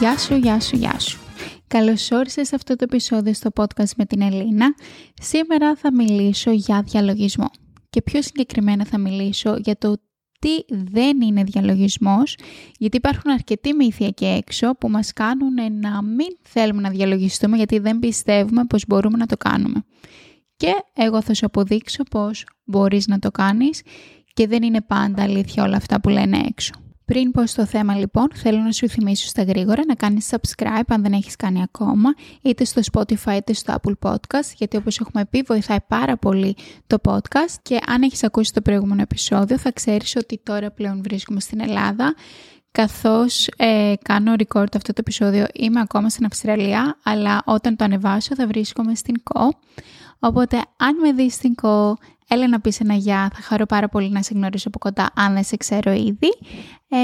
Γεια σου, γεια σου, γεια σου. Καλώς όρισες σε αυτό το επεισόδιο στο podcast με την Ελίνα. Σήμερα θα μιλήσω για διαλογισμό. Και πιο συγκεκριμένα θα μιλήσω για το τι δεν είναι διαλογισμός, γιατί υπάρχουν αρκετοί μύθοι εκεί έξω που μας κάνουν να μην θέλουμε να διαλογιστούμε γιατί δεν πιστεύουμε πως μπορούμε να το κάνουμε. Και εγώ θα σου αποδείξω πως μπορείς να το κάνεις και δεν είναι πάντα αλήθεια όλα αυτά που λένε έξω. Πριν πω στο θέμα λοιπόν, θέλω να σου θυμίσω στα γρήγορα να κάνεις subscribe αν δεν έχεις κάνει ακόμα, είτε στο Spotify είτε στο Apple Podcast, γιατί όπως έχουμε πει βοηθάει πάρα πολύ το podcast και αν έχεις ακούσει το προηγούμενο επεισόδιο θα ξέρεις ότι τώρα πλέον βρίσκομαι στην Ελλάδα καθώς ε, κάνω record αυτό το επεισόδιο είμαι ακόμα στην Αυστραλία, αλλά όταν το ανεβάσω θα βρίσκομαι στην ΚΟ. Οπότε αν με δεις στην ΚΟ, έλα να πεις ένα γεια, θα χαρώ πάρα πολύ να σε γνωρίσω από κοντά αν δεν σε ξέρω ήδη. Ε,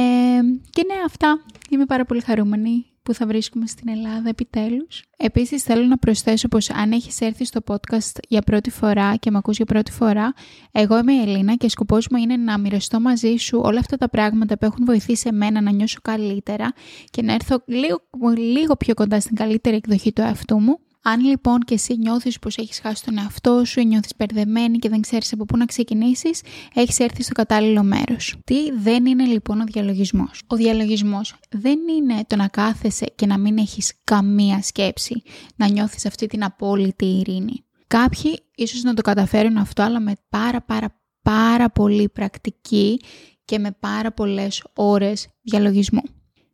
και ναι, αυτά. Είμαι πάρα πολύ χαρούμενη που θα βρίσκουμε στην Ελλάδα επιτέλους. Επίσης θέλω να προσθέσω πως αν έχεις έρθει στο podcast για πρώτη φορά και με ακούς για πρώτη φορά, εγώ είμαι η Ελίνα και σκοπός μου είναι να μοιραστώ μαζί σου όλα αυτά τα πράγματα που έχουν βοηθήσει εμένα να νιώσω καλύτερα και να έρθω λίγο, λίγο πιο κοντά στην καλύτερη εκδοχή του εαυτού μου αν λοιπόν και εσύ νιώθεις πως έχεις χάσει τον εαυτό σου ή νιώθεις περδεμένη και δεν ξέρεις από πού να ξεκινήσεις, έχεις έρθει στο κατάλληλο μέρος. Τι δεν είναι λοιπόν ο διαλογισμός; Ο διαλογισμός δεν είναι το να κάθεσαι και να μην έχεις καμία σκέψη, να νιώθεις αυτή την απόλυτη ειρήνη. Κάποιοι ίσως να το καταφέρουν αυτό, αλλά με πάρα πάρα πάρα πολύ πρακτική και με πάρα πολλές ώρες διαλογισμού.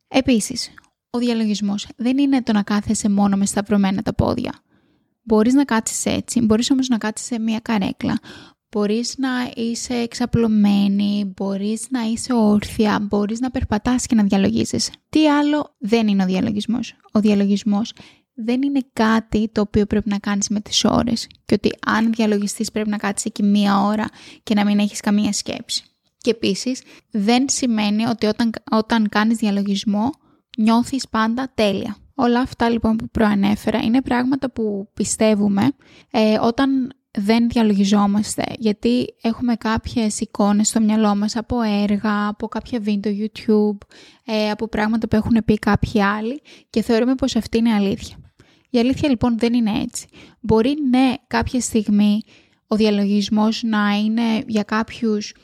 Επίσης, ο διαλογισμός δεν είναι το να κάθεσαι μόνο μες σταυρωμένα τα πόδια. Μπορείς να κάτσεις έτσι, μπορείς όμως να κάτσεις σε μια καρέκλα. Μπορείς να είσαι εξαπλωμένη, μπορείς να είσαι όρθια, μπορείς να περπατάς και να διαλογίζεσαι. Τι άλλο δεν είναι ο διαλογισμός. Ο διαλογισμός δεν είναι κάτι το οποίο πρέπει να κάνεις με τις ώρες και ότι αν διαλογιστείς πρέπει να κάτσεις εκεί μία ώρα και να μην έχεις καμία σκέψη. Και επίσης δεν σημαίνει ότι όταν, όταν κάνεις διαλογισμό νιώθεις πάντα τέλεια. Όλα αυτά λοιπόν που προανέφερα είναι πράγματα που πιστεύουμε ε, όταν δεν διαλογιζόμαστε γιατί έχουμε κάποιες εικόνες στο μυαλό μας από έργα, από κάποια βίντεο YouTube, ε, από πράγματα που έχουν πει κάποιοι άλλοι και θεωρούμε πως αυτή είναι αλήθεια. Η αλήθεια λοιπόν δεν είναι έτσι. Μπορεί ναι κάποια στιγμή ο διαλογισμός να είναι για κάποιους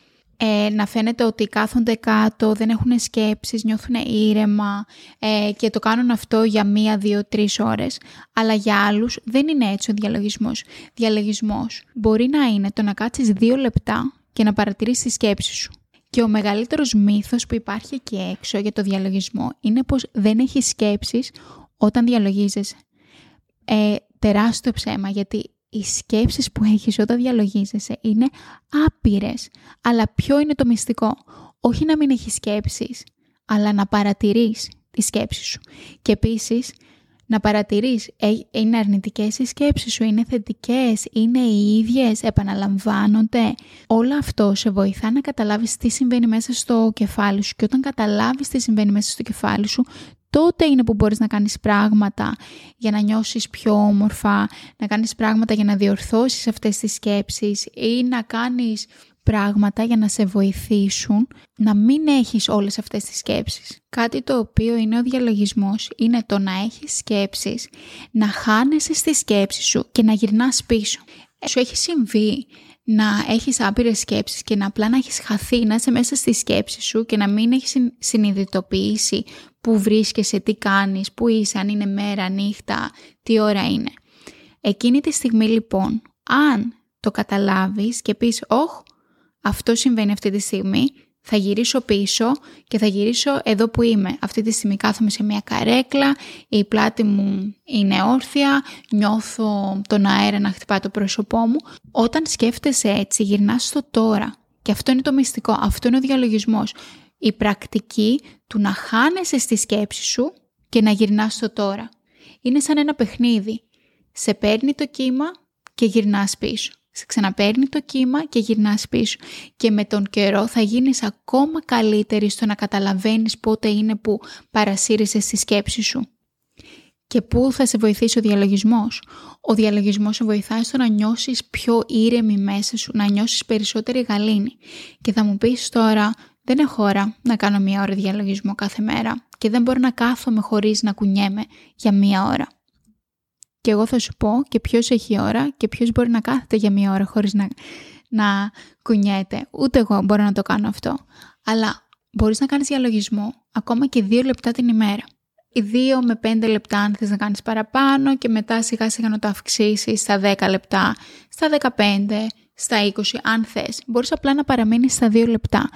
ε, να φαίνεται ότι κάθονται κάτω, δεν έχουν σκέψεις, νιώθουν ήρεμα ε, και το κάνουν αυτό για μία, δύο, τρεις ώρες. Αλλά για άλλους δεν είναι έτσι ο διαλογισμός. Διαλογισμός μπορεί να είναι το να κάτσεις δύο λεπτά και να παρατηρήσεις τη σκέψη σου. Και ο μεγαλύτερος μύθος που υπάρχει εκεί έξω για το διαλογισμό είναι πως δεν έχεις σκέψεις όταν διαλογίζεσαι. Ε, τεράστιο ψέμα γιατί οι σκέψεις που έχεις όταν διαλογίζεσαι είναι άπειρες. Αλλά ποιο είναι το μυστικό; Όχι να μην έχεις σκέψεις, αλλά να παρατηρείς τη σκέψη σου. Και επίσης, να παρατηρείς, ε, είναι αρνητικές οι σκέψεις σου, είναι θετικές, είναι οι ίδιες, επαναλαμβάνονται. Όλο αυτό σε βοηθά να καταλάβεις τι συμβαίνει μέσα στο κεφάλι σου και όταν καταλάβεις τι συμβαίνει μέσα στο κεφάλι σου, τότε είναι που μπορείς να κάνεις πράγματα για να νιώσεις πιο όμορφα, να κάνεις πράγματα για να διορθώσεις αυτές τις σκέψεις ή να κάνεις πράγματα για να σε βοηθήσουν να μην έχεις όλες αυτές τις σκέψεις. Κάτι το οποίο είναι ο διαλογισμός είναι το να έχεις σκέψεις, να χάνεσαι στη σκέψη σου και να γυρνάς πίσω. Σου έχει συμβεί να έχεις άπειρες σκέψεις και να απλά να έχεις χαθεί, να είσαι μέσα στη σκέψη σου και να μην έχεις συνειδητοποιήσει πού βρίσκεσαι, τι κάνεις, πού είσαι, αν είναι μέρα, νύχτα, τι ώρα είναι. Εκείνη τη στιγμή λοιπόν, αν το καταλάβεις και πεις «Όχ, αυτό συμβαίνει αυτή τη στιγμή», θα γυρίσω πίσω και θα γυρίσω εδώ που είμαι. Αυτή τη στιγμή κάθομαι σε μια καρέκλα, η πλάτη μου είναι όρθια, νιώθω τον αέρα να χτυπάει το πρόσωπό μου. Όταν σκέφτεσαι έτσι, γυρνάς στο τώρα. Και αυτό είναι το μυστικό, αυτό είναι ο διαλογισμός. Η πρακτική του να χάνεσαι στη σκέψη σου και να γυρνάς στο τώρα. Είναι σαν ένα παιχνίδι. Σε παίρνει το κύμα και γυρνάς πίσω σε ξαναπαίρνει το κύμα και γυρνάς πίσω. Και με τον καιρό θα γίνεις ακόμα καλύτερη στο να καταλαβαίνεις πότε είναι που παρασύρισες στη σκέψη σου. Και πού θα σε βοηθήσει ο διαλογισμός. Ο διαλογισμός σε βοηθάει στο να νιώσεις πιο ήρεμη μέσα σου, να νιώσεις περισσότερη γαλήνη. Και θα μου πεις τώρα, δεν έχω ώρα να κάνω μία ώρα διαλογισμό κάθε μέρα. και δεν μπορώ να κάθομαι χωρίς να κουνιέμαι για μία ώρα. Και εγώ θα σου πω και ποιος έχει ώρα και ποιος μπορεί να κάθεται για μία ώρα χωρίς να, να κουνιέται. Ούτε εγώ μπορώ να το κάνω αυτό. Αλλά μπορείς να κάνεις διαλογισμό ακόμα και δύο λεπτά την ημέρα. Οι δύο με πέντε λεπτά αν θες να κάνεις παραπάνω και μετά σιγά σιγά να το αυξήσεις στα 10 λεπτά, στα 15, στα 20 αν θες. Μπορείς απλά να παραμείνεις στα δύο λεπτά.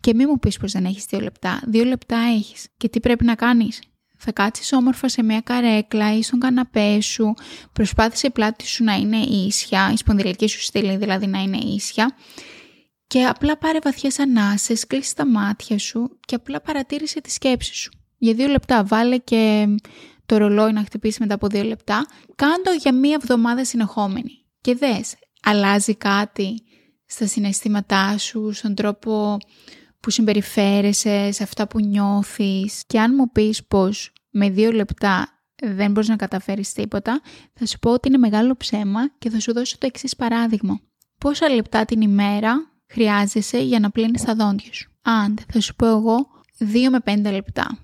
Και μην μου πεις πως δεν έχεις δύο λεπτά. Δύο λεπτά έχεις. Και τι πρέπει να κάνεις; Θα κάτσεις όμορφα σε μια καρέκλα ή στον καναπέ σου. Προσπάθησε η πλάτη σου να είναι ίσια, η σπονδυλική σου στήλη δηλαδή να είναι ίσια. Και απλά πάρε βαθιές ανάσες, κλείσει τα μάτια σου και απλά παρατήρησε τη σκέψη σου. Για δύο λεπτά βάλε και το ρολόι να χτυπήσει μετά από δύο λεπτά. Κάντο για μία εβδομάδα συνεχόμενη. Και δες, αλλάζει κάτι στα συναισθήματά σου, στον τρόπο που συμπεριφέρεσαι, σε αυτά που νιώθεις. Και αν μου πεις πως με δύο λεπτά δεν μπορείς να καταφέρεις τίποτα, θα σου πω ότι είναι μεγάλο ψέμα και θα σου δώσω το εξής παράδειγμα. Πόσα λεπτά την ημέρα χρειάζεσαι για να πλύνεις τα δόντια σου; Αν θα σου πω εγώ 2 με 5 λεπτά.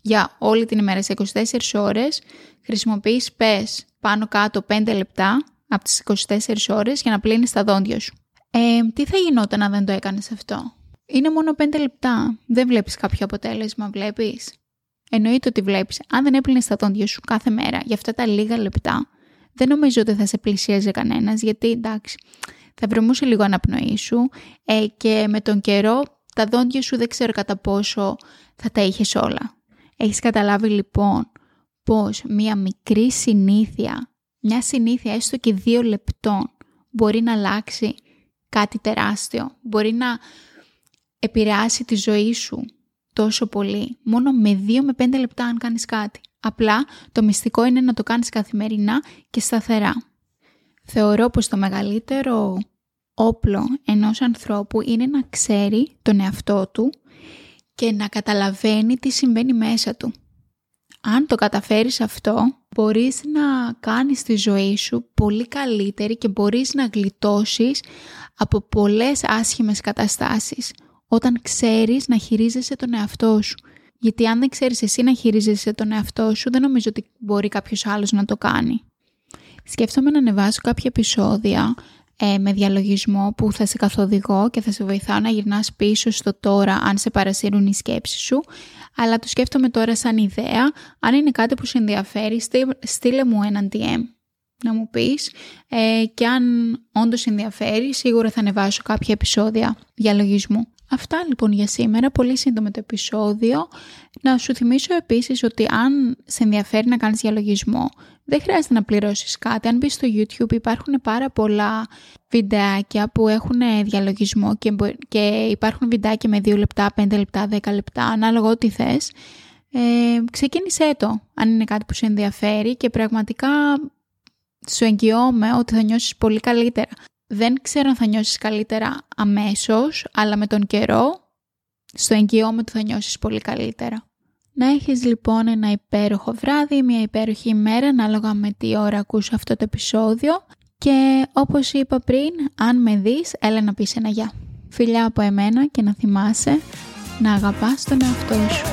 Για όλη την ημέρα σε 24 ώρες χρησιμοποιείς πες πάνω κάτω 5 λεπτά από τις 24 ώρες για να πλύνεις τα δόντια σου. Ε, τι θα γινόταν αν δεν το έκανες αυτό; Είναι μόνο 5 λεπτά. Δεν βλέπεις κάποιο αποτέλεσμα, βλέπεις; Εννοείται ότι βλέπεις. Αν δεν έπλυνες τα δόντια σου κάθε μέρα για αυτά τα λίγα λεπτά, δεν νομίζω ότι θα σε πλησίαζε κανένας, γιατί εντάξει, θα βρεμούσε λίγο αναπνοή σου ε, και με τον καιρό τα δόντια σου δεν ξέρω κατά πόσο θα τα είχες όλα. Έχεις καταλάβει λοιπόν πως μία μικρή συνήθεια, μια συνήθεια έστω και δύο λεπτών μπορεί να αλλάξει κάτι τεράστιο, μπορεί να επηρεάσει τη ζωή σου τόσο πολύ, μόνο με δύο με πέντε λεπτά αν κάνεις κάτι. Απλά το μυστικό είναι να το κάνεις καθημερινά και σταθερά. Θεωρώ πως το μεγαλύτερο όπλο ενός ανθρώπου είναι να ξέρει τον εαυτό του και να καταλαβαίνει τι συμβαίνει μέσα του. Αν το καταφέρεις αυτό, μπορείς να κάνεις τη ζωή σου πολύ καλύτερη και μπορείς να γλιτώσεις από πολλές άσχημες καταστάσεις όταν ξέρεις να χειρίζεσαι τον εαυτό σου. Γιατί αν δεν ξέρεις εσύ να χειρίζεσαι τον εαυτό σου, δεν νομίζω ότι μπορεί κάποιος άλλος να το κάνει. Σκέφτομαι να ανεβάσω κάποια επεισόδια ε, με διαλογισμό που θα σε καθοδηγώ και θα σε βοηθάω να γυρνάς πίσω στο τώρα αν σε παρασύρουν οι σκέψεις σου. Αλλά το σκέφτομαι τώρα σαν ιδέα. Αν είναι κάτι που σε ενδιαφέρει, στείλε μου έναν DM να μου πεις ε, και αν όντως ενδιαφέρει σίγουρα θα ανεβάσω κάποια επεισόδια διαλογισμού. Αυτά λοιπόν για σήμερα, πολύ σύντομο το επεισόδιο. Να σου θυμίσω επίσης ότι αν σε ενδιαφέρει να κάνεις διαλογισμό, δεν χρειάζεται να πληρώσεις κάτι. Αν μπεις στο YouTube υπάρχουν πάρα πολλά βιντεάκια που έχουν διαλογισμό και, και υπάρχουν βιντεάκια με 2 λεπτά, 5 λεπτά, 10 λεπτά, ανάλογα ό,τι θες. Ε, ξεκίνησέ το, αν είναι κάτι που σε ενδιαφέρει και πραγματικά σου εγγυώμαι ότι θα νιώσεις πολύ καλύτερα. Δεν ξέρω αν θα νιώσεις καλύτερα αμέσως, αλλά με τον καιρό στο εγγυώμαι ότι θα νιώσεις πολύ καλύτερα. Να έχεις λοιπόν ένα υπέροχο βράδυ, μια υπέροχη ημέρα ανάλογα με τι ώρα ακούς αυτό το επεισόδιο και όπως είπα πριν, αν με δεις, έλα να πεις ένα γεια. Φιλιά από εμένα και να θυμάσαι να αγαπάς τον εαυτό σου.